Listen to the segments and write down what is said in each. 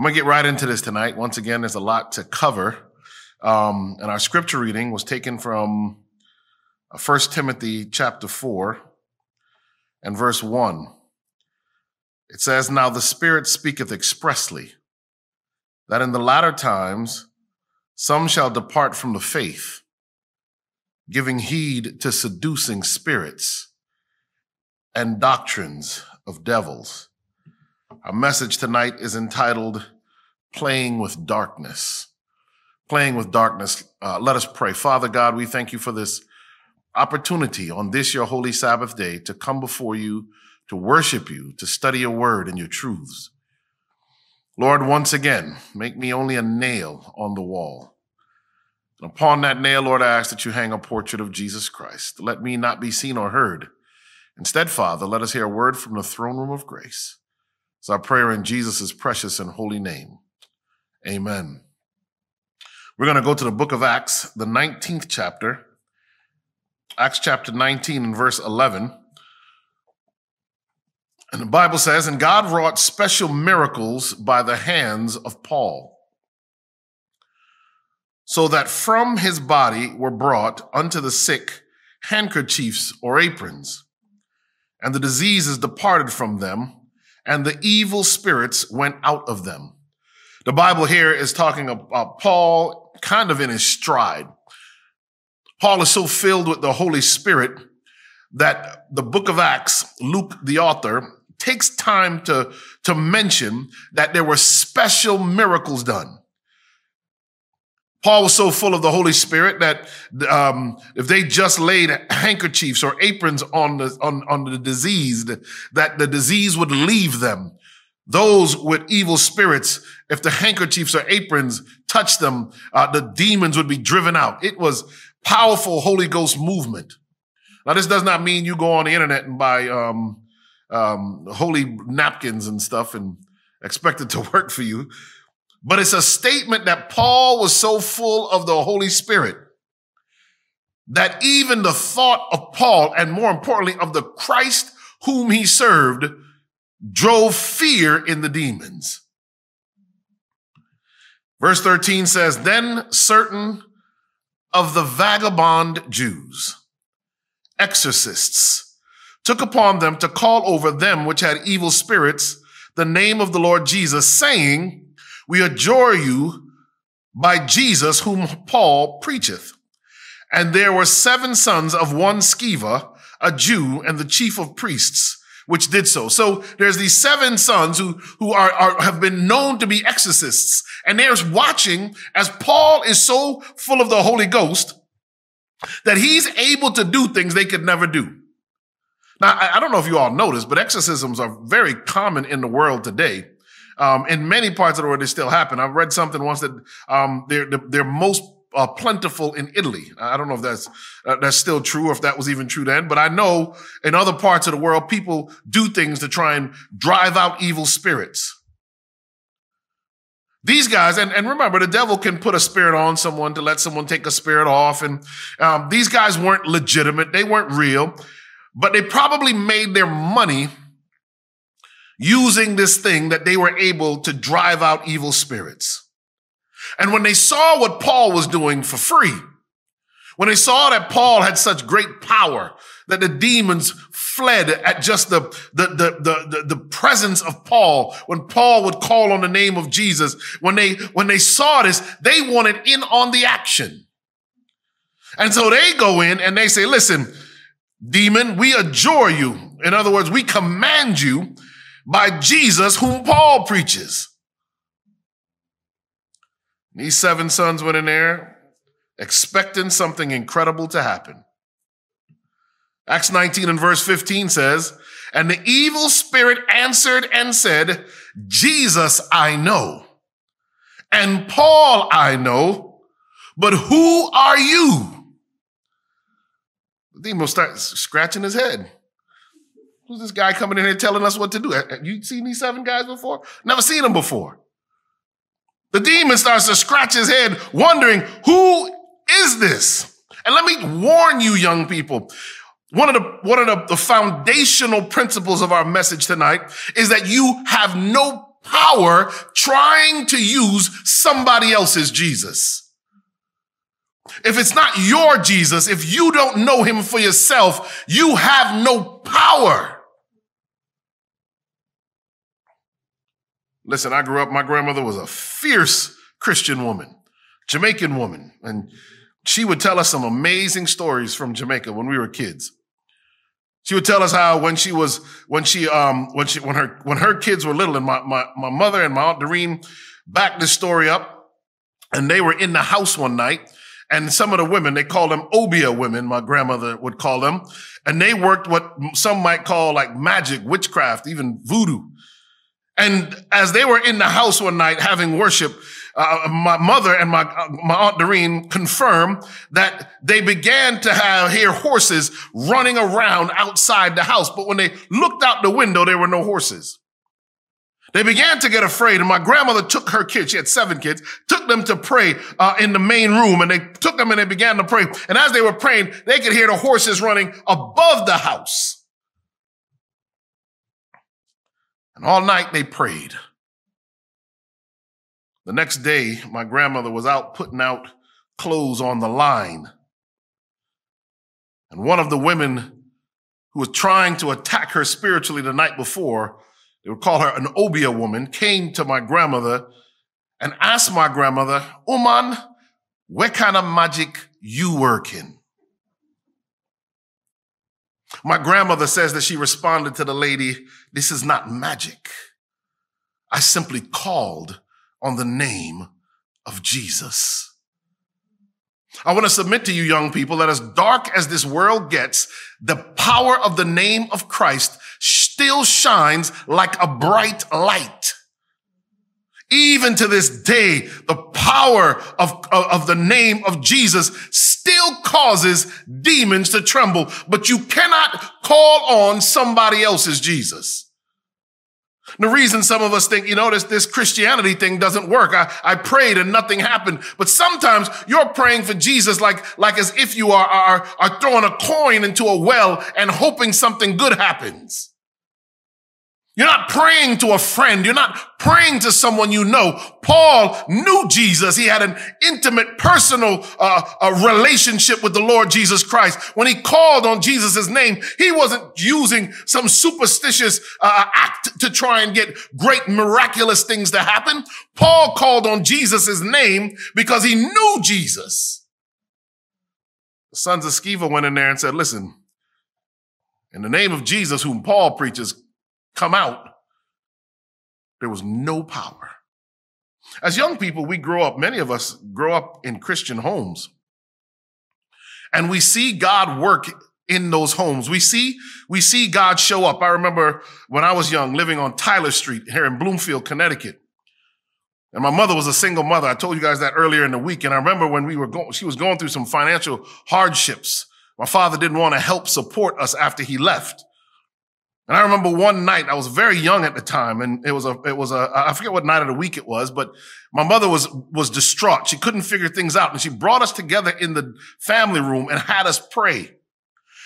I'm going to get right into this tonight. Once again, there's a lot to cover. Um, and our scripture reading was taken from 1 uh, Timothy chapter 4 and verse 1. It says, Now the Spirit speaketh expressly that in the latter times some shall depart from the faith, giving heed to seducing spirits and doctrines of devils our message tonight is entitled Playing with Darkness. Playing with Darkness. Uh, let us pray. Father God, we thank you for this opportunity on this, your holy Sabbath day, to come before you, to worship you, to study your word and your truths. Lord, once again, make me only a nail on the wall. And upon that nail, Lord, I ask that you hang a portrait of Jesus Christ. Let me not be seen or heard. Instead, Father, let us hear a word from the throne room of grace. It's our prayer in Jesus' precious and holy name. Amen. We're going to go to the book of Acts, the 19th chapter. Acts chapter 19 and verse 11. And the Bible says, And God wrought special miracles by the hands of Paul, so that from his body were brought unto the sick handkerchiefs or aprons, and the diseases departed from them and the evil spirits went out of them. The Bible here is talking about uh, Paul kind of in his stride. Paul is so filled with the Holy Spirit that the book of Acts, Luke, the author, takes time to, to mention that there were special miracles done. Paul was so full of the Holy Spirit that um, if they just laid handkerchiefs or aprons on the on, on the diseased, that the disease would leave them. Those with evil spirits, if the handkerchiefs or aprons touched them, uh, the demons would be driven out. It was powerful Holy Ghost movement. Now, this does not mean you go on the internet and buy um, um, holy napkins and stuff and expect it to work for you. But it's a statement that Paul was so full of the Holy Spirit that even the thought of Paul, and more importantly, of the Christ whom he served, drove fear in the demons. Verse 13 says, Then certain of the vagabond Jews, exorcists, took upon them to call over them which had evil spirits the name of the Lord Jesus, saying, we adjure you by Jesus whom Paul preacheth. And there were seven sons of one Sceva, a Jew, and the chief of priests, which did so. So there's these seven sons who, who are, are, have been known to be exorcists. And they're watching as Paul is so full of the Holy Ghost that he's able to do things they could never do. Now, I don't know if you all noticed, but exorcisms are very common in the world today. Um, in many parts of the world, they still happen. I've read something once that um, they're they're most uh, plentiful in Italy. I don't know if that's uh, that's still true or if that was even true then, but I know in other parts of the world, people do things to try and drive out evil spirits. These guys, and, and remember, the devil can put a spirit on someone to let someone take a spirit off. And um, these guys weren't legitimate, they weren't real, but they probably made their money using this thing that they were able to drive out evil spirits. And when they saw what Paul was doing for free, when they saw that Paul had such great power that the demons fled at just the, the, the, the, presence of Paul, when Paul would call on the name of Jesus, when they, when they saw this, they wanted in on the action. And so they go in and they say, listen, demon, we adjure you. In other words, we command you by Jesus, whom Paul preaches. These seven sons went in there expecting something incredible to happen. Acts 19 and verse 15 says, And the evil spirit answered and said, Jesus I know, and Paul I know, but who are you? The demon starts scratching his head. Who's this guy coming in here telling us what to do? Have you seen these seven guys before? Never seen them before. The demon starts to scratch his head, wondering, who is this? And let me warn you, young people. One of the, one of the, the foundational principles of our message tonight is that you have no power trying to use somebody else's Jesus. If it's not your Jesus, if you don't know him for yourself, you have no power. Listen, I grew up, my grandmother was a fierce Christian woman, Jamaican woman, and she would tell us some amazing stories from Jamaica when we were kids. She would tell us how when she was, when she, um, when she, when her, when her kids were little and my, my, my mother and my aunt Doreen backed this story up and they were in the house one night and some of the women, they call them Obeah women, my grandmother would call them. And they worked what some might call like magic, witchcraft, even voodoo. And as they were in the house one night having worship, uh, my mother and my, uh, my aunt Doreen confirmed that they began to have hear horses running around outside the house. But when they looked out the window, there were no horses. They began to get afraid, and my grandmother took her kids, she had seven kids, took them to pray uh, in the main room, and they took them and they began to pray. And as they were praying, they could hear the horses running above the house. And all night they prayed. The next day, my grandmother was out putting out clothes on the line. And one of the women who was trying to attack her spiritually the night before they would call her an Obeah woman, came to my grandmother and asked my grandmother, Uman, what kind of magic you working? My grandmother says that she responded to the lady, this is not magic. I simply called on the name of Jesus. I want to submit to you, young people, that as dark as this world gets, the power of the name of Christ still shines like a bright light. Even to this day, the power of, of, of, the name of Jesus still causes demons to tremble, but you cannot call on somebody else's Jesus. The reason some of us think, you know, this, this Christianity thing doesn't work. I, I prayed and nothing happened. But sometimes you're praying for Jesus like, like as if you are, are, are throwing a coin into a well and hoping something good happens. You're not praying to a friend. You're not praying to someone you know. Paul knew Jesus. He had an intimate, personal uh, relationship with the Lord Jesus Christ. When he called on Jesus' name, he wasn't using some superstitious uh, act to try and get great, miraculous things to happen. Paul called on Jesus' name because he knew Jesus. The sons of Sceva went in there and said, listen, in the name of Jesus, whom Paul preaches, come out, there was no power. As young people, we grow up, many of us grow up in Christian homes. And we see God work in those homes. We see, we see God show up. I remember when I was young living on Tyler Street here in Bloomfield, Connecticut. And my mother was a single mother. I told you guys that earlier in the week. And I remember when we were going, she was going through some financial hardships. My father didn't want to help support us after he left. And I remember one night, I was very young at the time, and it was a, it was a, I forget what night of the week it was, but my mother was, was distraught. She couldn't figure things out. And she brought us together in the family room and had us pray.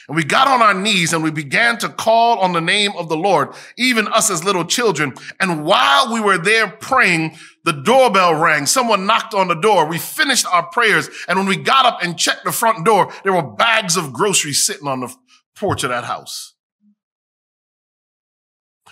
And we got on our knees and we began to call on the name of the Lord, even us as little children. And while we were there praying, the doorbell rang. Someone knocked on the door. We finished our prayers. And when we got up and checked the front door, there were bags of groceries sitting on the porch of that house.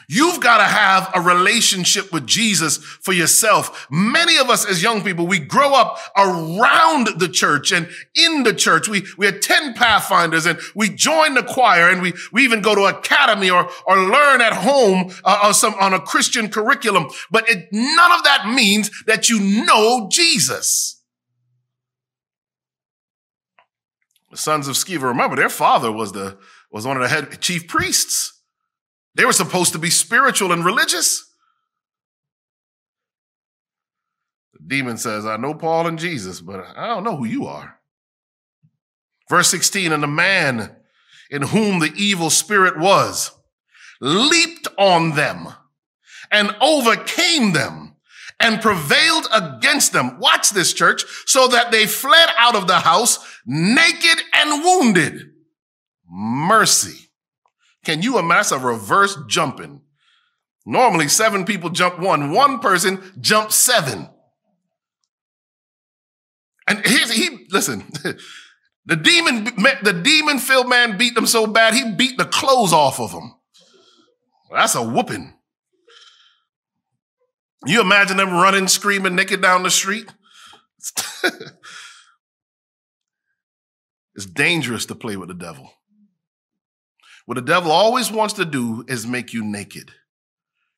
You've got to have a relationship with Jesus for yourself. Many of us as young people, we grow up around the church and in the church. We, we attend Pathfinders and we join the choir and we, we even go to academy or, or learn at home uh, on some, on a Christian curriculum. But it, none of that means that you know Jesus. The sons of Sceva, remember their father was the, was one of the head chief priests. They were supposed to be spiritual and religious. The demon says, I know Paul and Jesus, but I don't know who you are. Verse 16, and the man in whom the evil spirit was leaped on them and overcame them and prevailed against them. Watch this church so that they fled out of the house naked and wounded. Mercy. Can you imagine a reverse jumping? Normally, seven people jump one, one person jumps seven. And he, he listen, the demon, the demon filled man beat them so bad, he beat the clothes off of them. That's a whooping. You imagine them running, screaming naked down the street? it's dangerous to play with the devil. What the devil always wants to do is make you naked.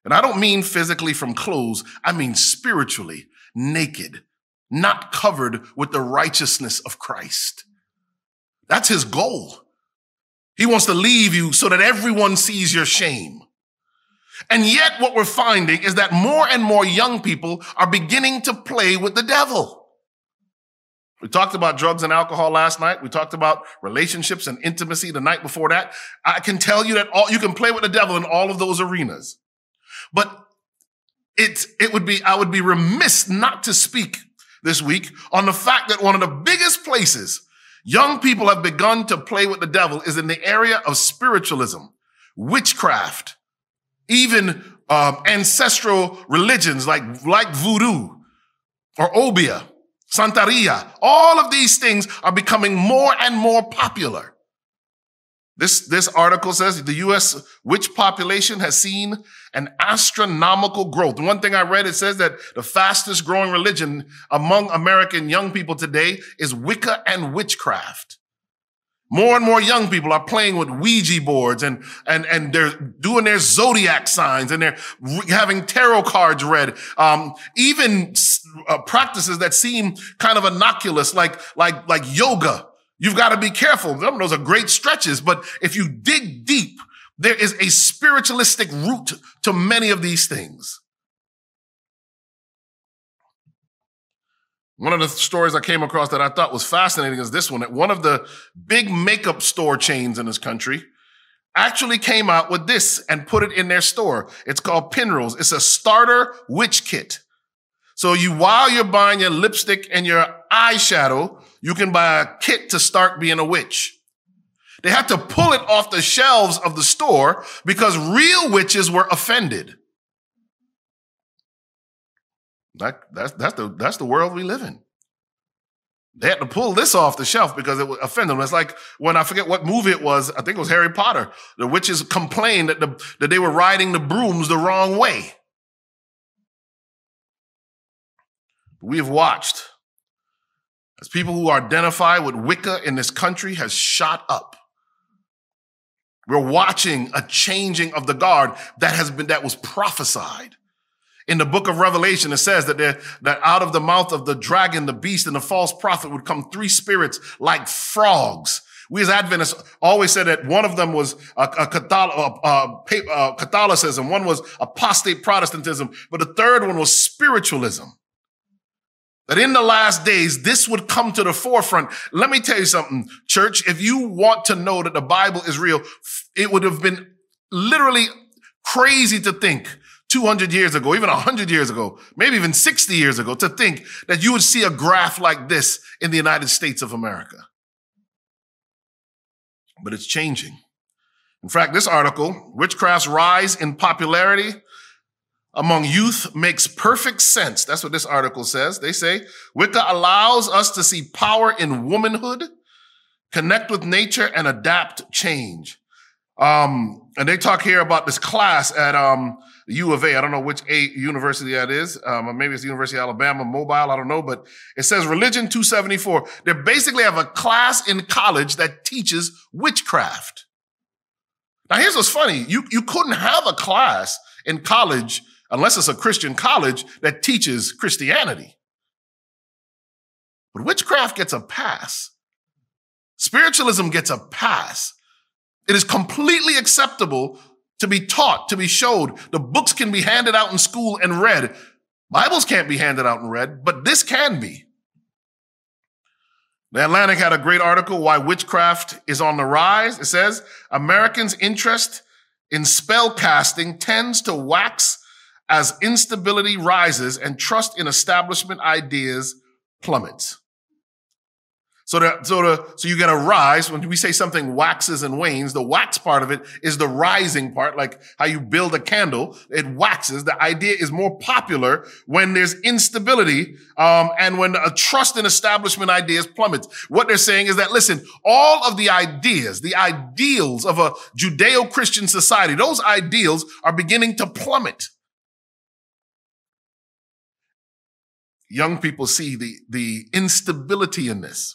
And I don't mean physically from clothes, I mean spiritually naked, not covered with the righteousness of Christ. That's his goal. He wants to leave you so that everyone sees your shame. And yet what we're finding is that more and more young people are beginning to play with the devil. We talked about drugs and alcohol last night. We talked about relationships and intimacy the night before that. I can tell you that all, you can play with the devil in all of those arenas. But it, it would be, I would be remiss not to speak this week on the fact that one of the biggest places young people have begun to play with the devil is in the area of spiritualism, witchcraft, even um, ancestral religions like, like voodoo or obeah, santeria. All of these things are becoming more and more popular. This, this article says the U.S. witch population has seen an astronomical growth. One thing I read, it says that the fastest growing religion among American young people today is Wicca and witchcraft. More and more young people are playing with Ouija boards and, and, and they're doing their zodiac signs and they're having tarot cards read. Um, even uh, practices that seem kind of innocuous, like, like, like yoga. You've got to be careful. Those are great stretches, but if you dig deep, there is a spiritualistic root to many of these things. One of the stories I came across that I thought was fascinating is this one that one of the big makeup store chains in this country actually came out with this and put it in their store. It's called Pinrose. It's a starter witch kit. So you, while you're buying your lipstick and your eyeshadow, you can buy a kit to start being a witch. They had to pull it off the shelves of the store because real witches were offended. That, that's, that's, the, that's the world we live in. They had to pull this off the shelf because it would offend them. It's like when I forget what movie it was, I think it was Harry Potter. The witches complained that, the, that they were riding the brooms the wrong way. We have watched as people who identify with Wicca in this country has shot up. We're watching a changing of the guard that has been, that was prophesied. In the book of Revelation, it says that there, that out of the mouth of the dragon, the beast, and the false prophet would come three spirits like frogs. We as Adventists always said that one of them was a, a, Catholic, a, a Catholicism, one was apostate Protestantism, but the third one was spiritualism. That in the last days, this would come to the forefront. Let me tell you something, church. If you want to know that the Bible is real, it would have been literally crazy to think 200 years ago, even 100 years ago, maybe even 60 years ago, to think that you would see a graph like this in the United States of America. But it's changing. In fact, this article, Witchcraft's Rise in Popularity among youth makes perfect sense. That's what this article says. They say Wicca allows us to see power in womanhood, connect with nature, and adapt change. Um, and they talk here about this class at um, U of A. I don't know which A university that is. Um, maybe it's University of Alabama, Mobile. I don't know, but it says Religion 274. They basically have a class in college that teaches witchcraft. Now, here's what's funny. You, you couldn't have a class in college unless it's a Christian college that teaches Christianity. But witchcraft gets a pass. Spiritualism gets a pass. It is completely acceptable to be taught, to be showed. The books can be handed out in school and read. Bibles can't be handed out and read, but this can be. The Atlantic had a great article, Why Witchcraft is on the Rise. It says, Americans' interest in spell casting tends to wax as instability rises and trust in establishment ideas plummets. So that, so the, so you get a rise. When we say something waxes and wanes, the wax part of it is the rising part, like how you build a candle. It waxes. The idea is more popular when there's instability, um, and when a trust in establishment ideas plummets. What they're saying is that, listen, all of the ideas, the ideals of a Judeo-Christian society, those ideals are beginning to plummet. Young people see the, the instability in this.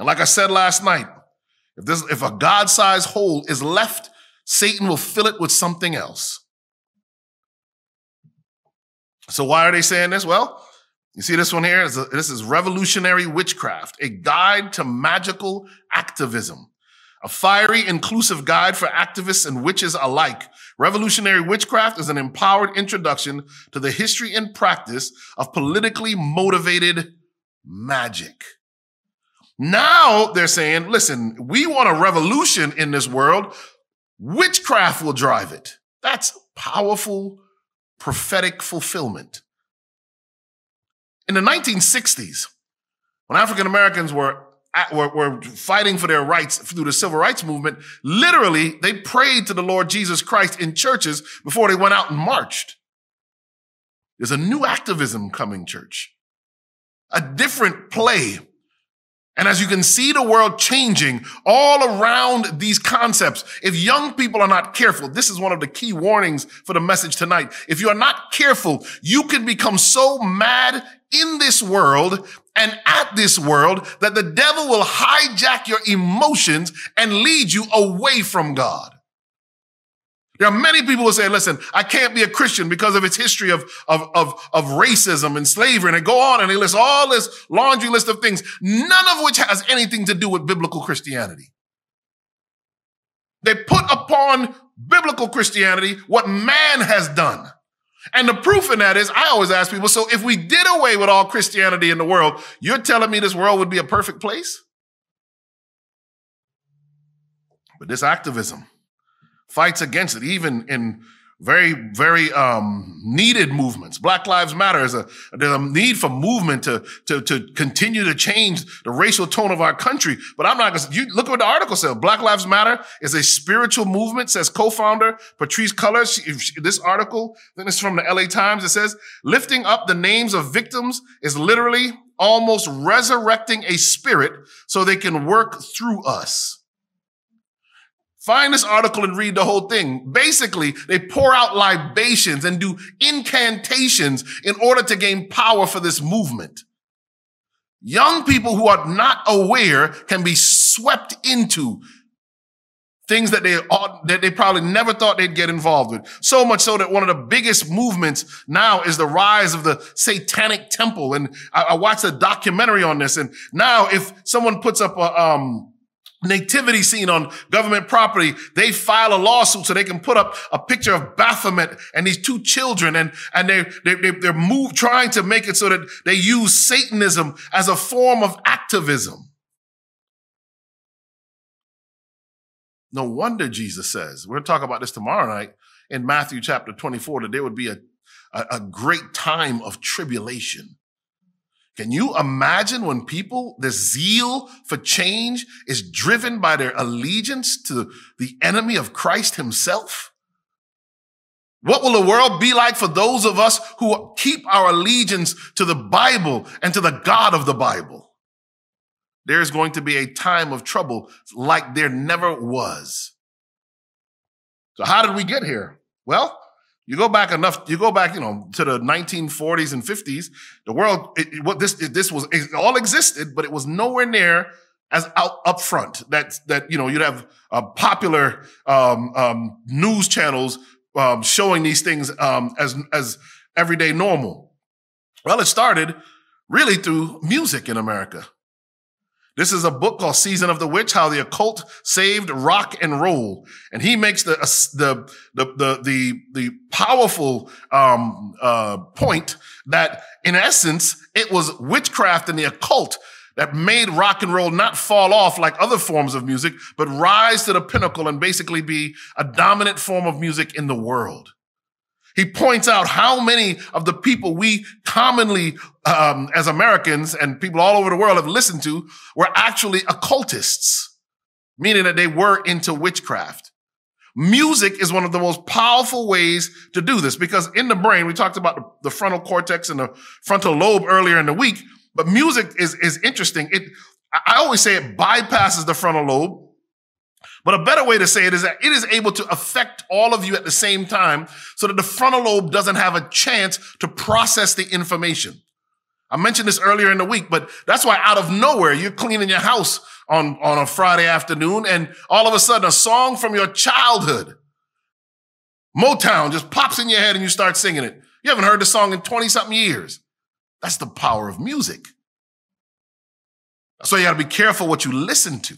And like I said last night, if this, if a God-sized hole is left, Satan will fill it with something else. So why are they saying this? Well, you see this one here? This is revolutionary witchcraft, a guide to magical activism, a fiery, inclusive guide for activists and witches alike. Revolutionary witchcraft is an empowered introduction to the history and practice of politically motivated magic. Now they're saying, listen, we want a revolution in this world. Witchcraft will drive it. That's powerful prophetic fulfillment. In the 1960s, when African Americans were, were, were fighting for their rights through the civil rights movement, literally they prayed to the Lord Jesus Christ in churches before they went out and marched. There's a new activism coming, church. A different play and as you can see the world changing all around these concepts, if young people are not careful, this is one of the key warnings for the message tonight. If you are not careful, you can become so mad in this world and at this world that the devil will hijack your emotions and lead you away from God. There are many people who say, listen, I can't be a Christian because of its history of, of, of, of racism and slavery. And they go on and they list all this laundry list of things, none of which has anything to do with biblical Christianity. They put upon biblical Christianity what man has done. And the proof in that is, I always ask people, so if we did away with all Christianity in the world, you're telling me this world would be a perfect place? But this activism, fights against it, even in very, very um, needed movements. Black Lives Matter is a there's a need for movement to to to continue to change the racial tone of our country. But I'm not gonna. You look at what the article says. Black Lives Matter is a spiritual movement. Says co-founder Patrisse Cullors. This article, then it's from the LA Times. It says lifting up the names of victims is literally almost resurrecting a spirit so they can work through us. Find this article and read the whole thing. Basically, they pour out libations and do incantations in order to gain power for this movement. Young people who are not aware can be swept into things that they ought, that they probably never thought they'd get involved with. So much so that one of the biggest movements now is the rise of the satanic temple. And I, I watched a documentary on this. And now if someone puts up a, um, nativity scene on government property, they file a lawsuit so they can put up a picture of Baphomet and these two children and, and they, they, they, they're moved, trying to make it so that they use Satanism as a form of activism. No wonder Jesus says, we're going to talk about this tomorrow night in Matthew chapter 24, that there would be a, a, a great time of tribulation. Can you imagine when people, the zeal for change is driven by their allegiance to the enemy of Christ himself? What will the world be like for those of us who keep our allegiance to the Bible and to the God of the Bible? There's going to be a time of trouble like there never was. So how did we get here? Well, you go back enough, you go back, you know, to the 1940s and 50s, the world, it, what this, it, this was, it all existed, but it was nowhere near as out up front that, that, you know, you'd have uh, popular, um, um, news channels, um, showing these things, um, as, as everyday normal. Well, it started really through music in America. This is a book called Season of the Witch, how the occult saved rock and roll. And he makes the, the, the, the, the, powerful, um, uh, point that in essence, it was witchcraft and the occult that made rock and roll not fall off like other forms of music, but rise to the pinnacle and basically be a dominant form of music in the world. He points out how many of the people we commonly, um, as Americans and people all over the world have listened to were actually occultists, meaning that they were into witchcraft. Music is one of the most powerful ways to do this because in the brain, we talked about the, frontal cortex and the frontal lobe earlier in the week, but music is, is interesting. It, I always say it bypasses the frontal lobe. But a better way to say it is that it is able to affect all of you at the same time so that the frontal lobe doesn't have a chance to process the information. I mentioned this earlier in the week, but that's why out of nowhere, you're cleaning your house on, on a Friday afternoon and all of a sudden a song from your childhood, Motown just pops in your head and you start singing it. You haven't heard the song in 20 something years. That's the power of music. So you got to be careful what you listen to.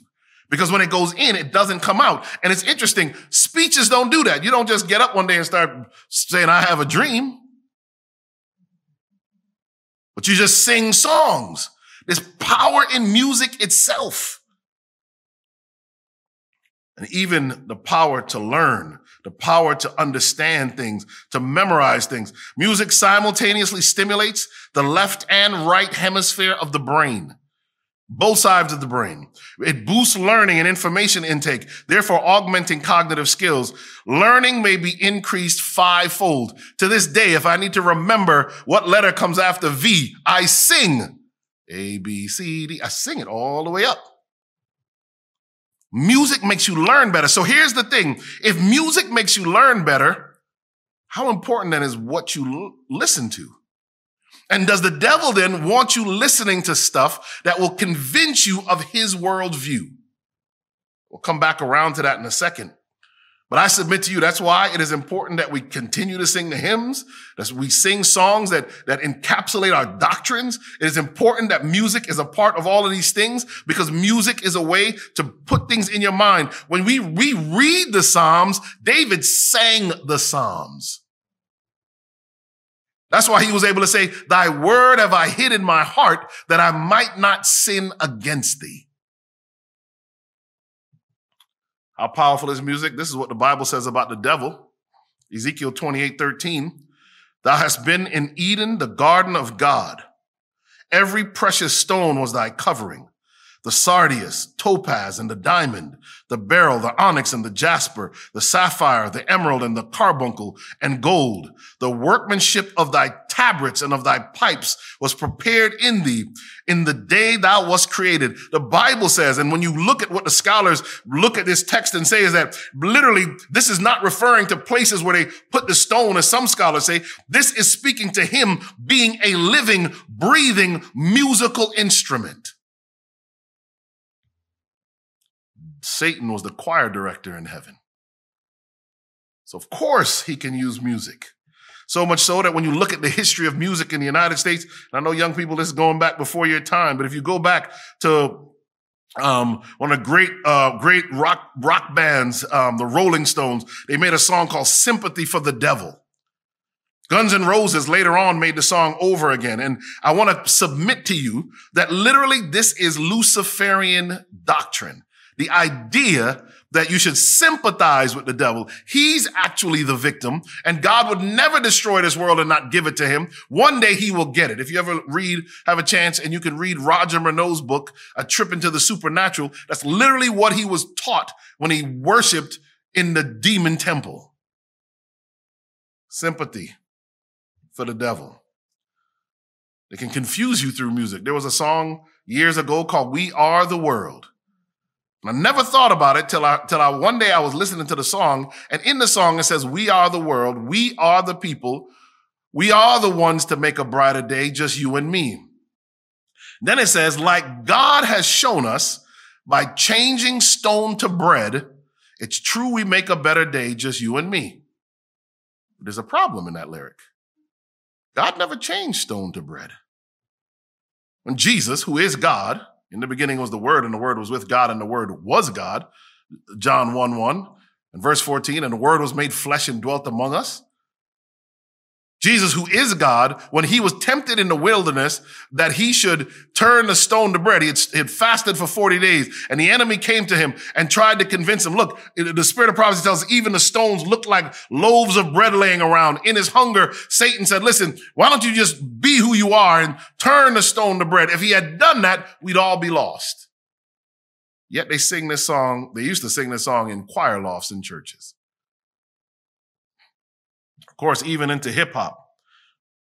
Because when it goes in, it doesn't come out. And it's interesting. Speeches don't do that. You don't just get up one day and start saying, I have a dream. But you just sing songs. There's power in music itself. And even the power to learn, the power to understand things, to memorize things. Music simultaneously stimulates the left and right hemisphere of the brain both sides of the brain. It boosts learning and information intake, therefore augmenting cognitive skills. Learning may be increased fivefold. To this day, if I need to remember what letter comes after V, I sing A, B, C, D. I sing it all the way up. Music makes you learn better. So here's the thing. If music makes you learn better, how important then is what you l- listen to? And does the devil then want you listening to stuff that will convince you of his worldview? We'll come back around to that in a second. But I submit to you, that's why it is important that we continue to sing the hymns, that we sing songs that, that encapsulate our doctrines. It is important that music is a part of all of these things because music is a way to put things in your mind. When we reread the Psalms, David sang the Psalms. That's why he was able to say, thy word have I hid in my heart that I might not sin against thee. How powerful is music? This is what the Bible says about the devil. Ezekiel 28, 13. Thou hast been in Eden, the garden of God. Every precious stone was thy covering the sardius, topaz, and the diamond, the beryl, the onyx, and the jasper, the sapphire, the emerald, and the carbuncle, and gold. The workmanship of thy tabrets and of thy pipes was prepared in thee in the day thou wast created. The Bible says, and when you look at what the scholars look at this text and say is that literally this is not referring to places where they put the stone, as some scholars say. This is speaking to him being a living, breathing musical instrument. Satan was the choir director in heaven. So, of course, he can use music. So much so that when you look at the history of music in the United States, and I know young people, this is going back before your time, but if you go back to um, one of the great, uh, great rock, rock bands, um, the Rolling Stones, they made a song called Sympathy for the Devil. Guns N' Roses later on made the song over again. And I want to submit to you that literally this is Luciferian doctrine. The idea that you should sympathize with the devil. He's actually the victim and God would never destroy this world and not give it to him. One day he will get it. If you ever read, have a chance and you can read Roger Morneau's book, A Trip into the Supernatural, that's literally what he was taught when he worshiped in the demon temple. Sympathy for the devil. They can confuse you through music. There was a song years ago called We Are the World. I never thought about it till I, till I, one day I was listening to the song and in the song it says, we are the world. We are the people. We are the ones to make a brighter day, just you and me. Then it says, like God has shown us by changing stone to bread, it's true we make a better day, just you and me. There's a problem in that lyric. God never changed stone to bread. When Jesus, who is God, in the beginning was the Word, and the Word was with God, and the Word was God. John 1 1 and verse 14, and the Word was made flesh and dwelt among us. Jesus, who is God, when he was tempted in the wilderness, that he should turn the stone to bread. He had, he had, fasted for 40 days and the enemy came to him and tried to convince him. Look, the spirit of prophecy tells us even the stones look like loaves of bread laying around. In his hunger, Satan said, listen, why don't you just be who you are and turn the stone to bread? If he had done that, we'd all be lost. Yet they sing this song. They used to sing this song in choir lofts in churches. Course, even into hip hop.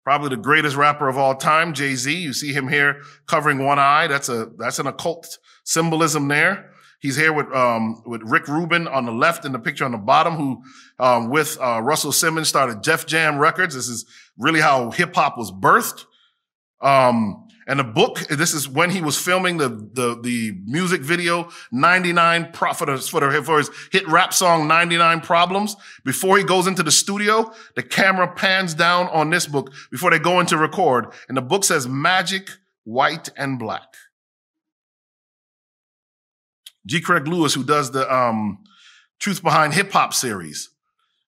Probably the greatest rapper of all time, Jay-Z. You see him here covering one eye. That's a, that's an occult symbolism there. He's here with, um, with Rick Rubin on the left in the picture on the bottom, who, um, with, uh, Russell Simmons started Def Jam Records. This is really how hip hop was birthed. Um, and the book, this is when he was filming the, the, the music video, 99 pro, for, for, his hit rap song, 99 Problems. Before he goes into the studio, the camera pans down on this book before they go into record. And the book says magic, white and black. G. Craig Lewis, who does the, um, Truth Behind Hip Hop series.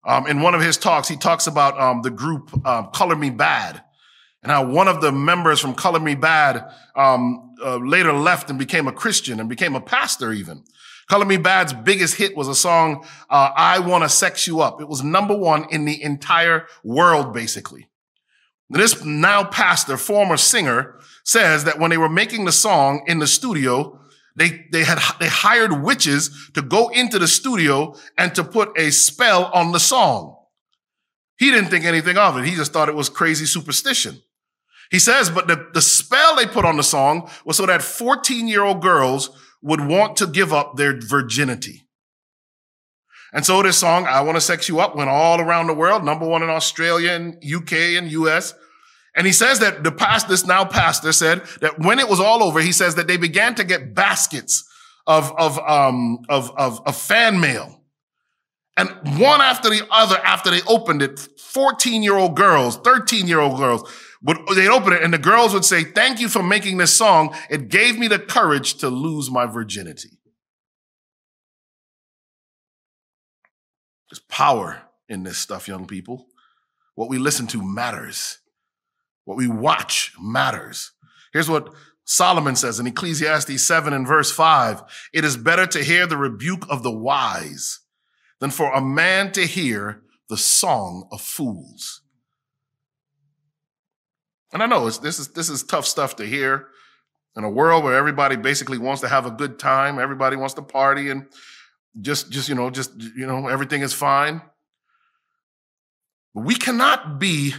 Um, in one of his talks, he talks about, um, the group, um, Color Me Badd and how one of the members from Color Me Badd um, uh, later left and became a Christian and became a pastor even. Color Me Badd's biggest hit was a song, uh, I Want to Sex You Up. It was number one in the entire world, basically. This now pastor, former singer, says that when they were making the song in the studio, they, they had, they hired witches to go into the studio and to put a spell on the song. He didn't think anything of it. He just thought it was crazy superstition. He says, but the, the spell they put on the song was so that 14 year old girls would want to give up their virginity. And so this song, I Want to Sex You Up, went all around the world, number one in Australia and UK and US. And he says that the past, this now pastor said that when it was all over, he says that they began to get baskets of, of, um, of, of, of fan mail. And one after the other, after they opened it, 14 year old girls, 13 year old girls would, oh, they'd open it and the girls would say, thank you for making this song. It gave me the courage to lose my virginity. There's power in this stuff, young people. What we listen to matters. What we watch matters. Here's what Solomon says in Ecclesiastes 7 and verse 5. It is better to hear the rebuke of the wise than for a man to hear the song of fools. And I know this is this is tough stuff to hear in a world where everybody basically wants to have a good time, everybody wants to party and just just you know just you know everything is fine. But we cannot be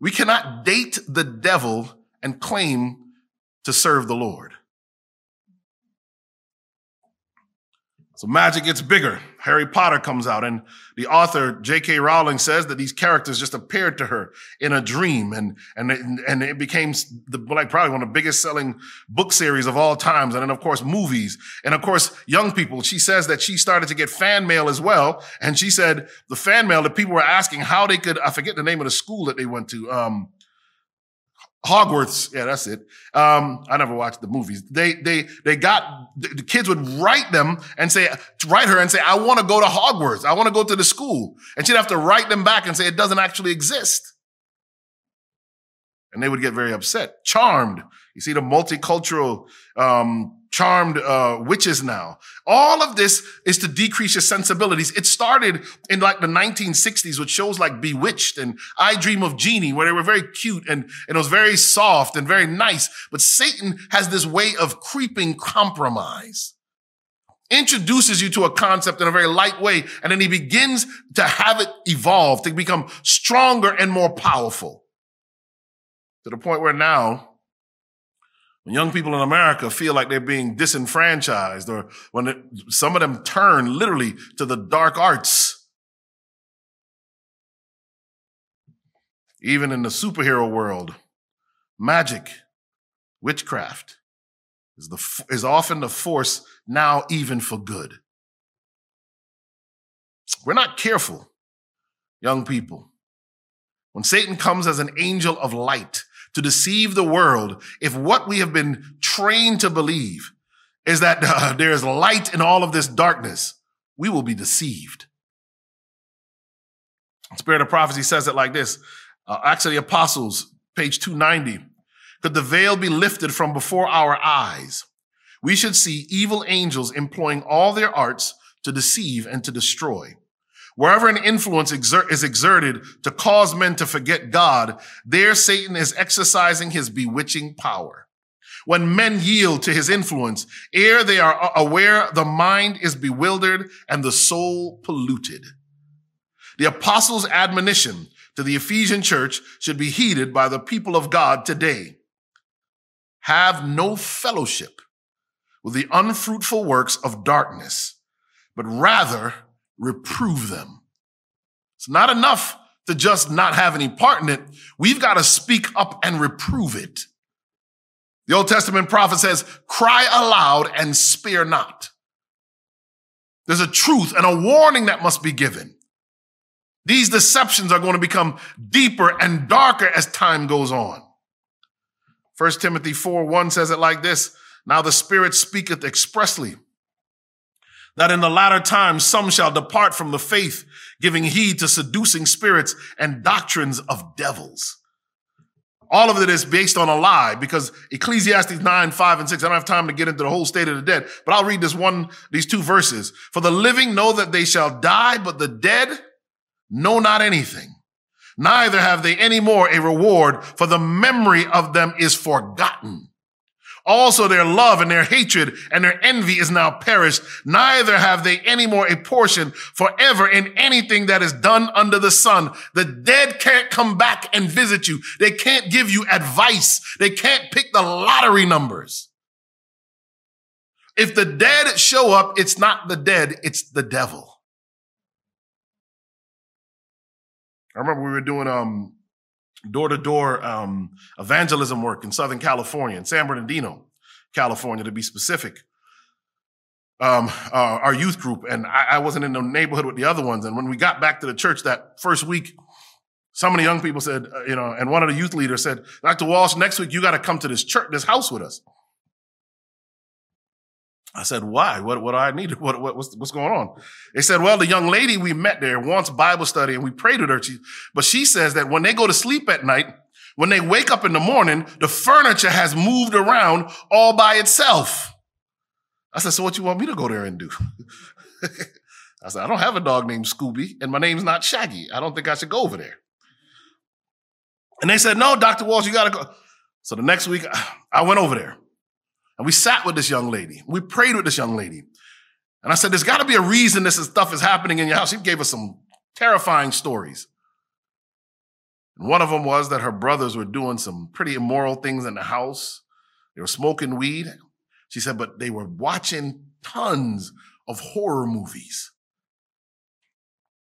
we cannot date the devil and claim to serve the Lord. So magic gets bigger. Harry Potter comes out and the author J.K. Rowling says that these characters just appeared to her in a dream and, and, and it became the, like probably one of the biggest selling book series of all times. And then of course movies and of course young people. She says that she started to get fan mail as well. And she said the fan mail that people were asking how they could, I forget the name of the school that they went to. Um, Hogwarts, yeah, that's it. Um, I never watched the movies. They, they, they got, the kids would write them and say, write her and say, I want to go to Hogwarts. I want to go to the school. And she'd have to write them back and say, it doesn't actually exist. And they would get very upset. Charmed. You see the multicultural, um, charmed uh, witches now. All of this is to decrease your sensibilities. It started in like the 1960s with shows like Bewitched and I Dream of Jeannie, where they were very cute and, and it was very soft and very nice. But Satan has this way of creeping compromise. Introduces you to a concept in a very light way, and then he begins to have it evolve to become stronger and more powerful. To the point where now when young people in America feel like they're being disenfranchised or when it, some of them turn literally to the dark arts. Even in the superhero world, magic, witchcraft is, the, is often the force now even for good. We're not careful, young people. When Satan comes as an angel of light, to deceive the world if what we have been trained to believe is that uh, there is light in all of this darkness, we will be deceived. Spirit of prophecy says it like this uh, Acts of the Apostles, page 290. Could the veil be lifted from before our eyes? We should see evil angels employing all their arts to deceive and to destroy. Wherever an influence exert, is exerted to cause men to forget God, there Satan is exercising his bewitching power. When men yield to his influence, ere they are aware, the mind is bewildered and the soul polluted. The apostles' admonition to the Ephesian church should be heeded by the people of God today. Have no fellowship with the unfruitful works of darkness, but rather reprove them. It's not enough to just not have any part in it. We've got to speak up and reprove it. The Old Testament prophet says, cry aloud and spare not. There's a truth and a warning that must be given. These deceptions are going to become deeper and darker as time goes on. 1 Timothy 4 1 says it like this Now the Spirit speaketh expressly that in the latter times some shall depart from the faith, giving heed to seducing spirits and doctrines of devils. All of it is based on a lie because Ecclesiastes 9, 5, and 6, I don't have time to get into the whole state of the dead, but I'll read this one, these two verses. For the living know that they shall die, but the dead know not anything. Neither have they any more a reward, for the memory of them is forgotten. Also their love and their hatred and their envy is now perished. Neither have they any more a portion forever in anything that is done under the sun. The dead can't come back and visit you. They can't give you advice. They can't pick the lottery numbers. If the dead show up, it's not the dead, it's the devil. I remember we were doing um door to door evangelism work in Southern California, in San Bernardino, California, to be specific. Um, uh, our youth group, and I, I, wasn't in the neighborhood with the other ones. And when we got back to the church that first week, some of the young people said, uh, you know, and one of the youth leaders said, Dr. Walsh, next week you got to come to this church, this house with us. I said, why? What, what do I need? What, what, what's, what's going on? They said, well, the young lady we met there wants Bible study and we prayed with her. She, but she says that when they go to sleep at night, when they wake up in the morning, the furniture has moved around all by itself. I said, so what you want me to go there and do? I said, I don't have a dog named Scooby and my name's not Shaggy. I don't think I should go over there. And they said, no, Dr. Walsh, you got to go. So the next week I went over there. And we sat with this young lady. We prayed with this young lady. And I said, there's got to be a reason this stuff is happening in your house. She gave us some terrifying stories. And one of them was that her brothers were doing some pretty immoral things in the house. They were smoking weed. She said, but they were watching tons of horror movies.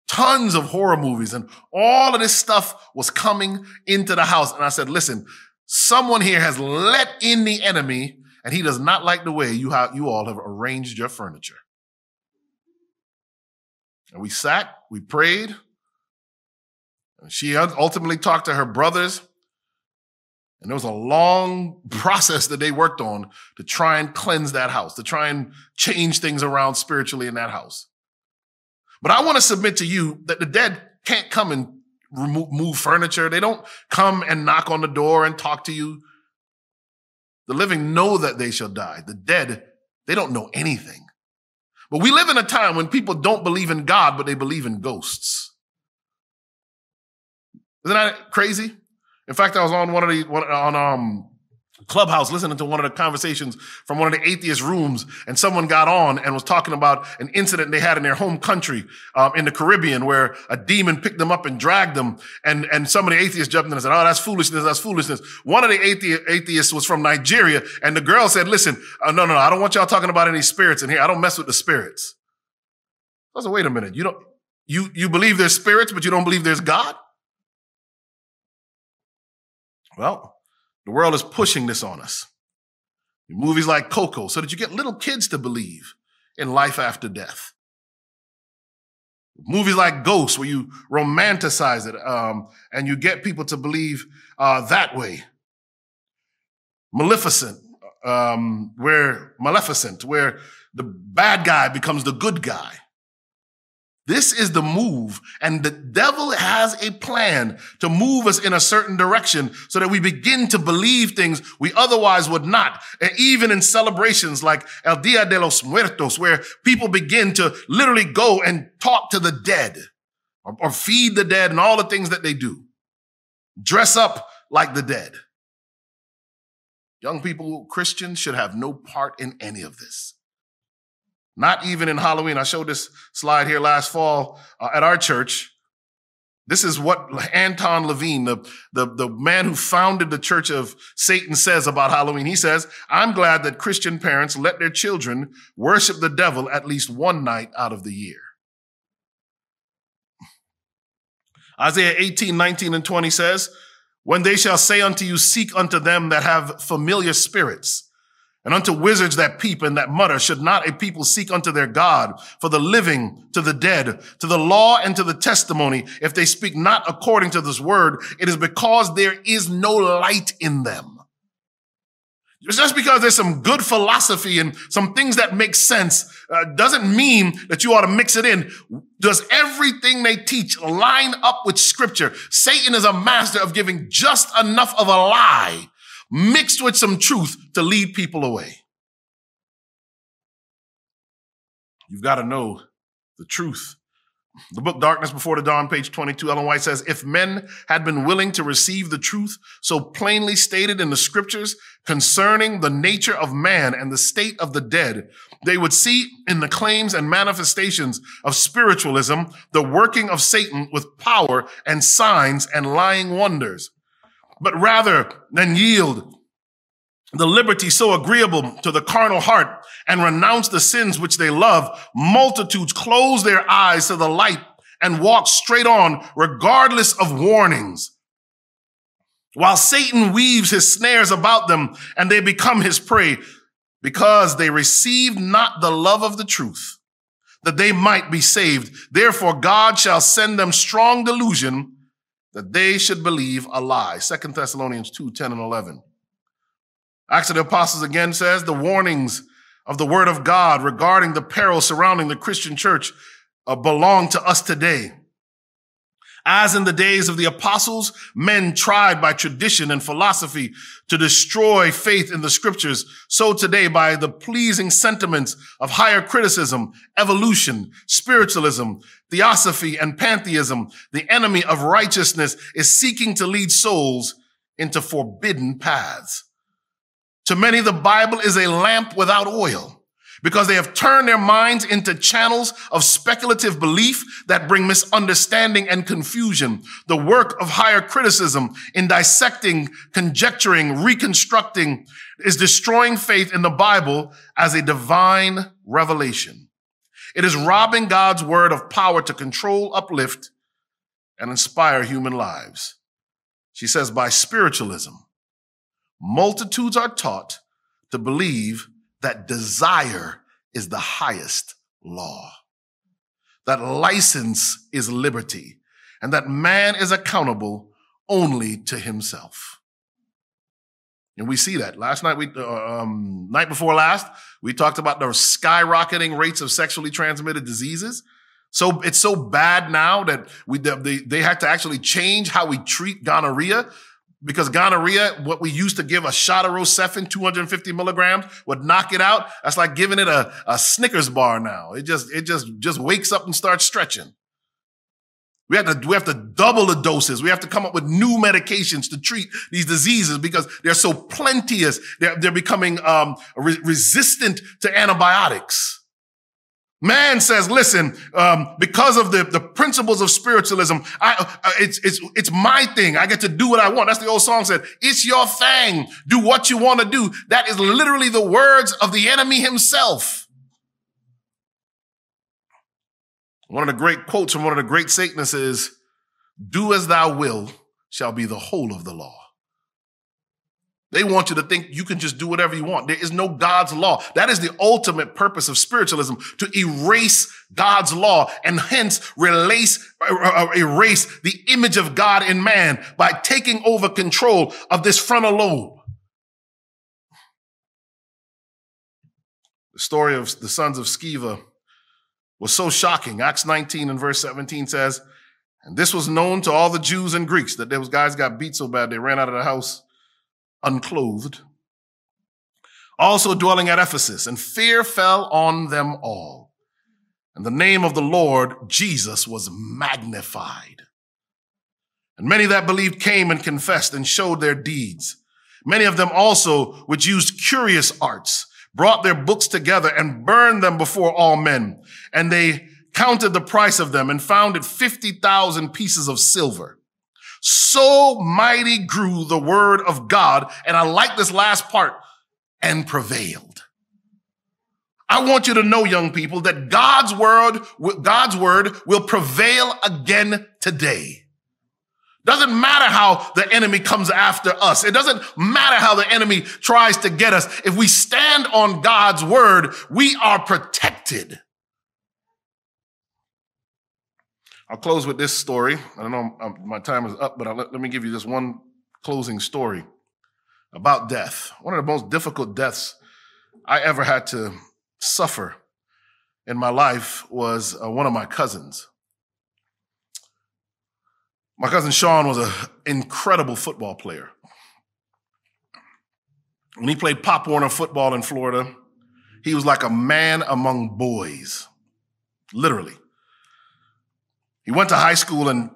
Tons of horror movies. And all of this stuff was coming into the house. And I said, listen, someone here has let in the enemy and he does not like the way you, you all have arranged your furniture. And we sat, we prayed. And she ultimately talked to her brothers. And there was a long process that they worked on to try and cleanse that house, to try and change things around spiritually in that house. But I want to submit to you that the dead can't come and remove move furniture. They don't come and knock on the door and talk to you. The living know that they shall die. The dead, they don't know anything. But we live in a time when people don't believe in God, but they believe in ghosts. Isn't that crazy? In fact, I was on one of the one, on um Clubhouse listening to one of the conversations from one of the atheist rooms, and someone got on and was talking about an incident they had in their home country um, in the Caribbean where a demon picked them up and dragged them, and, and some of the atheists jumped in and said, oh, that's foolishness, that's foolishness. One of the athe- atheists was from Nigeria, and the girl said, listen, uh, no, no, no, I don't want y'all talking about any spirits in here. I don't mess with the spirits. I said, wait a minute, you don't, you, you believe there's spirits, but you don't believe there's God? Well, the world is pushing this on us. Movies like Coco, so that you get little kids to believe in life after death. Movies like Ghosts, where you romanticize it um, and you get people to believe uh, that way. Maleficent, um, where Maleficent, where the bad guy becomes the good guy. This is the move. And the devil has a plan to move us in a certain direction so that we begin to believe things we otherwise would not. And even in celebrations like El Dia de los Muertos, where people begin to literally go and talk to the dead or, or feed the dead and all the things that they do. Dress up like the dead. Young people, Christians should have no part in any of this. Not even in Halloween. I showed this slide here last fall uh, at our church. This is what Anton Levine, the, the, the man who founded the Church of Satan, says about Halloween. He says, I'm glad that Christian parents let their children worship the devil at least one night out of the year. Isaiah 18, 19, and 20 says, When they shall say unto you, Seek unto them that have familiar spirits and unto wizards that peep and that mutter, should not a people seek unto their God for the living to the dead, to the law and to the testimony? If they speak not according to this word, it is because there is no light in them. Just because there's some good philosophy and some things that make sense uh, doesn't mean that you ought to mix it in. Does everything they teach line up with scripture? Satan is a master of giving just enough of a lie mixed with some truth to lead people away. You've got to know the truth. The book Darkness Before the Dawn, page 22, Ellen White says, if men had been willing to receive the truth so plainly stated in the scriptures concerning the nature of man and the state of the dead, they would see in the claims and manifestations of spiritualism the working of Satan with power and signs and lying wonders but rather than yield the liberty so agreeable to the carnal heart and renounce the sins which they love, multitudes close their eyes to the light and walk straight on regardless of warnings. While Satan weaves his snares about them and they become his prey because they receive not the love of the truth that they might be saved. Therefore God shall send them strong delusion that they should believe a lie. Second Thessalonians 2, 10 and 11. Acts of the Apostles again says the warnings of the word of God regarding the peril surrounding the Christian church uh, belong to us today. As in the days of the apostles, men tried by tradition and philosophy to destroy faith in the scriptures. So today, by the pleasing sentiments of higher criticism, evolution, spiritualism, theosophy, and pantheism, the enemy of righteousness is seeking to lead souls into forbidden paths. To many, the Bible is a lamp without oil because they have turned their minds into channels of speculative belief that bring misunderstanding and confusion. The work of higher criticism in dissecting, conjecturing, reconstructing is destroying faith in the Bible as a divine revelation. It is robbing God's word of power to control, uplift, and inspire human lives. She says by spiritualism, multitudes are taught to believe that desire is the highest law, that license is liberty, and that man is accountable only to himself. And we see that last night, we, uh, um, night before last, we talked about the skyrocketing rates of sexually transmitted diseases. So it's so bad now that we, they, they had to actually change how we treat gonorrhea because gonorrhea, what we used to give a shot of Rocephin, 250 milligrams, would knock it out. That's like giving it a, a Snickers bar now. It just, it just, just wakes up and starts stretching. We have to, we have to double the doses. We have to come up with new medications to treat these diseases because they're so plenteous. They're, they're becoming, um, re- resistant to antibiotics. Man says, listen, um, because of the, the principles of spiritualism, I, uh, it's, it's, it's my thing. I get to do what I want. That's the old song said. It's your thing. Do what you want to do. That is literally the words of the enemy himself. One of the great quotes from one of the great Satanists is, do as thou will shall be the whole of the law. They want you to think you can just do whatever you want. There is no God's law. That is the ultimate purpose of spiritualism, to erase God's law and hence erase, uh, uh, erase the image of God in man by taking over control of this frontal lobe. The story of the sons of Sceva was so shocking. Acts 19 and verse 17 says, and this was known to all the Jews and Greeks that those guys got beat so bad they ran out of the house unclothed. Also dwelling at Ephesus, and fear fell on them all. And the name of the Lord Jesus was magnified. And many that believed came and confessed and showed their deeds. Many of them also, which used curious arts, brought their books together and burned them before all men. And they counted the price of them and found it 50,000 pieces of silver. So mighty grew the word of God. And I like this last part and prevailed. I want you to know, young people, that God's word, God's word will prevail again today. Doesn't matter how the enemy comes after us. It doesn't matter how the enemy tries to get us. If we stand on God's word, we are protected. I'll close with this story. I don't know, um, my time is up, but let, let me give you this one closing story about death. One of the most difficult deaths I ever had to suffer in my life was uh, one of my cousins. My cousin Sean was an incredible football player. When he played Pop Warner football in Florida, he was like a man among boys, literally. He went to high school and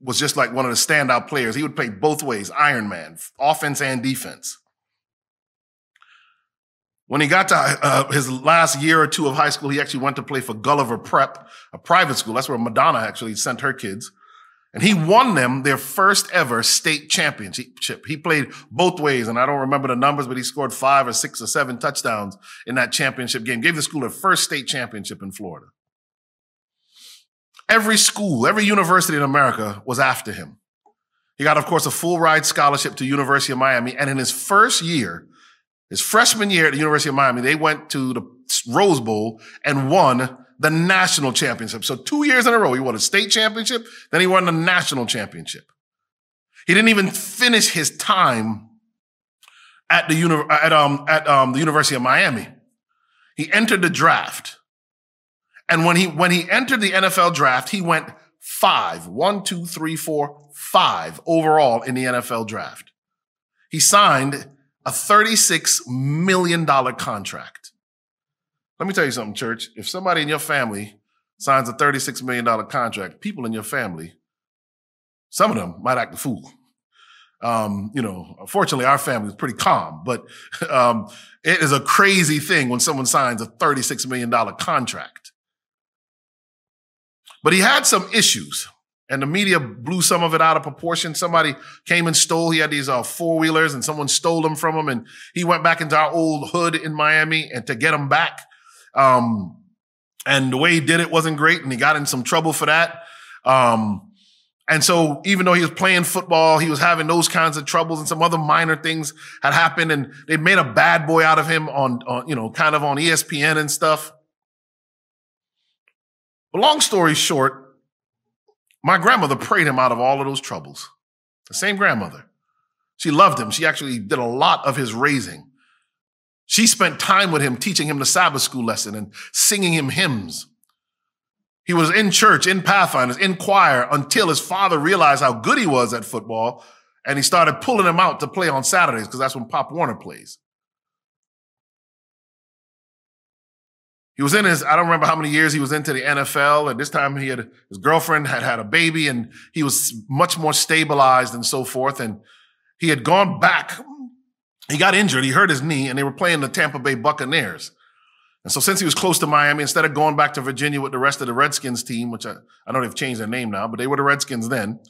was just like one of the standout players. He would play both ways, Iron Man, offense and defense. When he got to uh, his last year or two of high school, he actually went to play for Gulliver Prep, a private school. That's where Madonna actually sent her kids. And he won them their first ever state championship. He played both ways, and I don't remember the numbers, but he scored five or six or seven touchdowns in that championship game. Gave the school their first state championship in Florida. Every school, every university in America was after him. He got, of course, a full ride scholarship to University of Miami. And in his first year, his freshman year at the University of Miami, they went to the Rose Bowl and won the national championship. So two years in a row, he won a state championship, then he won the national championship. He didn't even finish his time at the, uni- at, um, at um, the University of Miami. He entered the draft. And when he, when he entered the NFL draft, he went five, one, two, three, four, five overall in the NFL draft. He signed a $36 million contract. Let me tell you something, church. If somebody in your family signs a $36 million contract, people in your family, some of them might act a fool. Um, you know, unfortunately, our family is pretty calm, but um, it is a crazy thing when someone signs a $36 million contract. But he had some issues, and the media blew some of it out of proportion. Somebody came and stole. He had these uh, four wheelers, and someone stole them from him, and he went back into our old hood in Miami, and to get them back, um, and the way he did it wasn't great, and he got in some trouble for that. Um, and so even though he was playing football, he was having those kinds of troubles and some other minor things had happened and they made a bad boy out of him on, on you know, kind of on ESPN and stuff. But long story short, my grandmother prayed him out of all of those troubles. The same grandmother. She loved him. She actually did a lot of his raising. She spent time with him, teaching him the Sabbath school lesson and singing him hymns. He was in church, in Pathfinders, in choir until his father realized how good he was at football and he started pulling him out to play on Saturdays because that's when Pop Warner plays. He was in his, I don't remember how many years he was into the NFL. And this time he had, his girlfriend had had a baby and he was much more stabilized and so forth. And he had gone back he got injured. He hurt his knee, and they were playing the Tampa Bay Buccaneers. And so, since he was close to Miami, instead of going back to Virginia with the rest of the Redskins team, which I, I know they've changed their name now, but they were the Redskins then,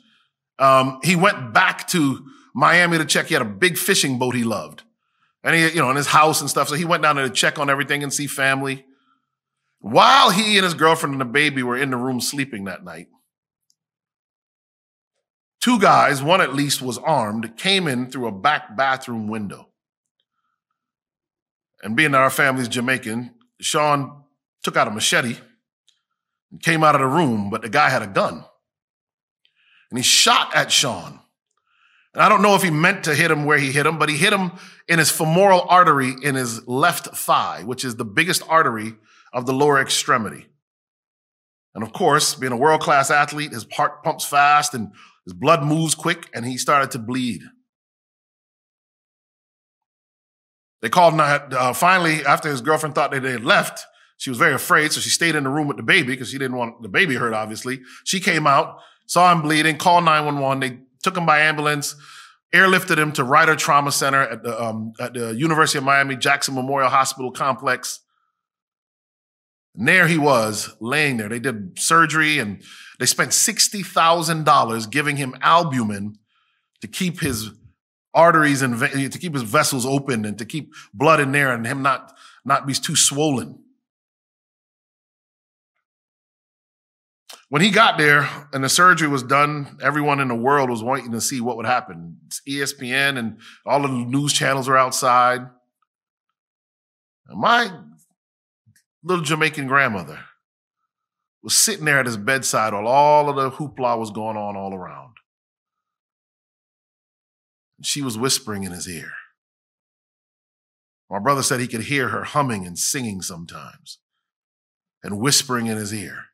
um, he went back to Miami to check. He had a big fishing boat he loved. And he, you know, in his house and stuff. So he went down there to check on everything and see family. While he and his girlfriend and the baby were in the room sleeping that night, two guys, one at least was armed, came in through a back bathroom window. And being that our family's Jamaican, Sean took out a machete and came out of the room, but the guy had a gun. And he shot at Sean. And I don't know if he meant to hit him where he hit him, but he hit him in his femoral artery in his left thigh, which is the biggest artery of the lower extremity. And of course, being a world class athlete, his heart pumps fast and his blood moves quick, and he started to bleed. They called, uh, finally, after his girlfriend thought that they had left, she was very afraid, so she stayed in the room with the baby because she didn't want the baby hurt, obviously. She came out, saw him bleeding, called 911. They took him by ambulance, airlifted him to Ryder Trauma Center at the, um, at the University of Miami Jackson Memorial Hospital complex. And there he was laying there. They did surgery and they spent $60,000 giving him albumin to keep his arteries and to keep his vessels open and to keep blood in there and him not, not be too swollen. When he got there and the surgery was done, everyone in the world was waiting to see what would happen. ESPN and all the news channels were outside. My little Jamaican grandmother was sitting there at his bedside while all of the hoopla was going on all around. And she was whispering in his ear. My brother said he could hear her humming and singing sometimes and whispering in his ear.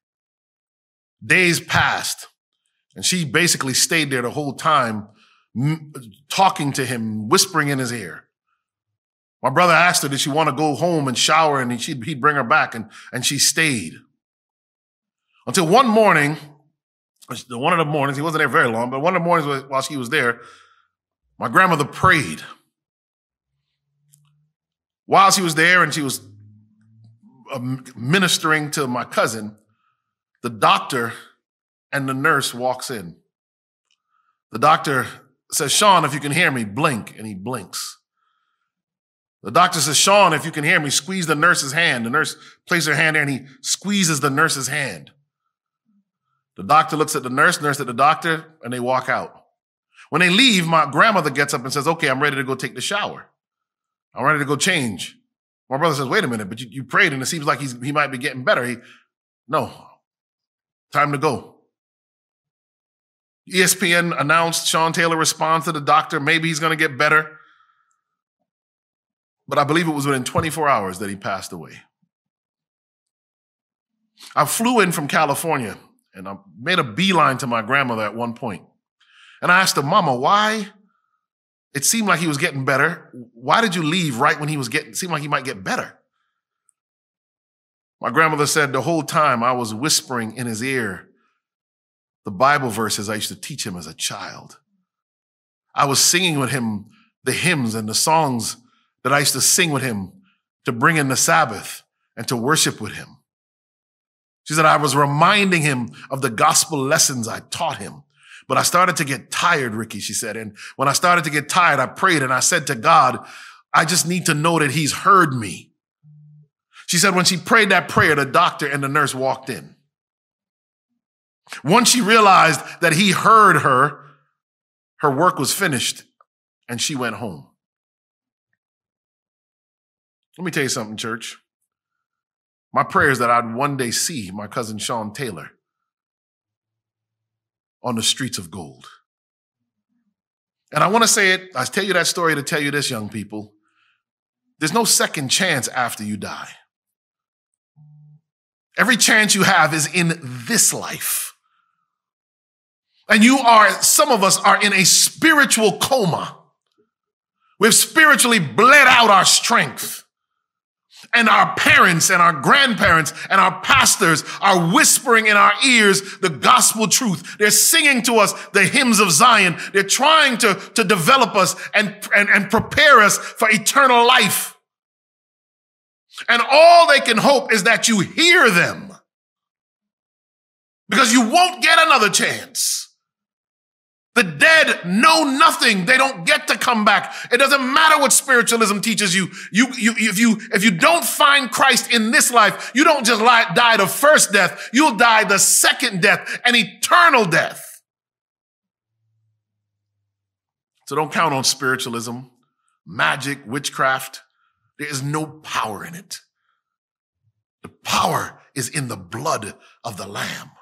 Days passed, and she basically stayed there the whole time, m- talking to him, whispering in his ear. My brother asked her, did she want to go home and shower? And she'd, he'd bring her back, and, and she stayed. Until one morning, one of the mornings, he wasn't there very long, but one of the mornings while she was there, my grandmother prayed. While she was there and she was um, ministering to my cousin, the doctor and the nurse walks in. The doctor says, Sean, if you can hear me, blink. And he blinks. The doctor says, Sean, if you can hear me, squeeze the nurse's hand. The nurse places her hand there and he squeezes the nurse's hand. The doctor looks at the nurse, nurse at the doctor, and they walk out. When they leave, my grandmother gets up and says, Okay, I'm ready to go take the shower. I'm ready to go change. My brother says, Wait a minute, but you, you prayed and it seems like he's, he might be getting better. He, no, time to go. ESPN announced Sean Taylor responds to the doctor. Maybe he's going to get better. But I believe it was within 24 hours that he passed away. I flew in from California and I made a beeline to my grandmother at one point. And I asked her, Mama, why? It seemed like he was getting better. Why did you leave right when he was getting, seemed like he might get better? My grandmother said the whole time I was whispering in his ear the Bible verses I used to teach him as a child. I was singing with him the hymns and the songs that I used to sing with him to bring in the Sabbath and to worship with him. She said, I was reminding him of the gospel lessons I taught him. But I started to get tired, Ricky, she said. And when I started to get tired, I prayed and I said to God, I just need to know that he's heard me. She said when she prayed that prayer, the doctor and the nurse walked in. Once she realized that he heard her, her work was finished and she went home. Let me tell you something, church. My prayer is that I'd one day see my cousin Sean Taylor on the streets of gold. And I want to say it, I tell you that story to tell you this, young people. There's no second chance after you die. Every chance you have is in this life. And you are, some of us are in a spiritual coma. We've spiritually bled out our strength. And our parents and our grandparents and our pastors are whispering in our ears the gospel truth. They're singing to us the hymns of Zion. They're trying to, to develop us and, and, and prepare us for eternal life. And all they can hope is that you hear them because you won't get another chance. The dead know nothing. They don't get to come back. It doesn't matter what spiritualism teaches you. You, you, if you, if you don't find Christ in this life, you don't just lie, die the first death. You'll die the second death, an eternal death. So don't count on spiritualism, magic, witchcraft. There is no power in it. The power is in the blood of the Lamb.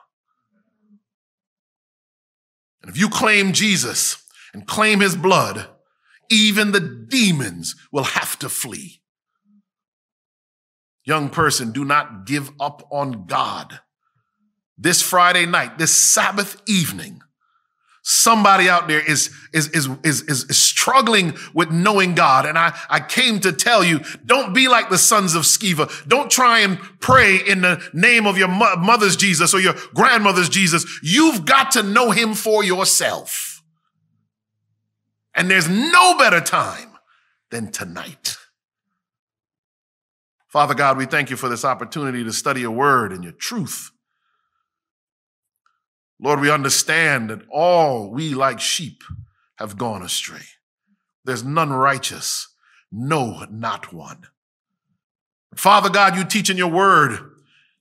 And if you claim Jesus and claim his blood, even the demons will have to flee. Young person, do not give up on God. this Friday night, this Sabbath evening, somebody out there is, is, is, is, is, struggling with knowing God. And I, I came to tell you, don't be like the sons of Sceva. Don't try and pray in the name of your mother's Jesus or your grandmother's Jesus. You've got to know him for yourself. And there's no better time than tonight. Father God, we thank you for this opportunity to study your word and your truth. Lord, we understand that all we like sheep have gone astray. There's none righteous, no, not one. Father God, you teach in your word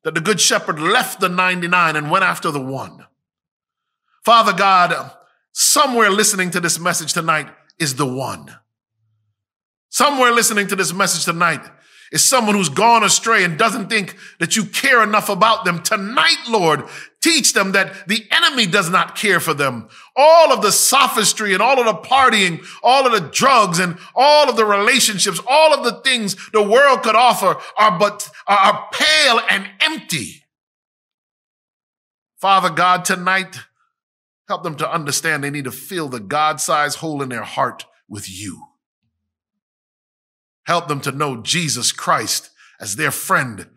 that the good shepherd left the 99 and went after the one. Father God, somewhere listening to this message tonight is the one. Somewhere listening to this message tonight is someone who's gone astray and doesn't think that you care enough about them. Tonight, Lord, teach them that the enemy does not care for them. All of the sophistry and all of the partying, all of the drugs and all of the relationships, all of the things the world could offer are but are pale and empty. Father God, tonight, help them to understand they need to fill the God-sized hole in their heart with you. Help them to know Jesus Christ as their friend,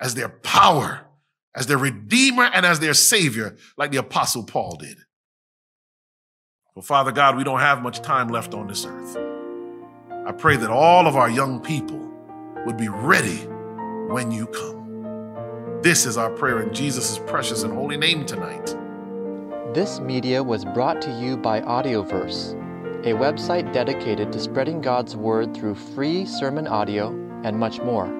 as their power, as their redeemer, and as their savior, like the apostle Paul did. Well, Father God, we don't have much time left on this earth. I pray that all of our young people would be ready when you come. This is our prayer in Jesus' precious and holy name tonight. This media was brought to you by Audioverse a website dedicated to spreading God's Word through free sermon audio and much more.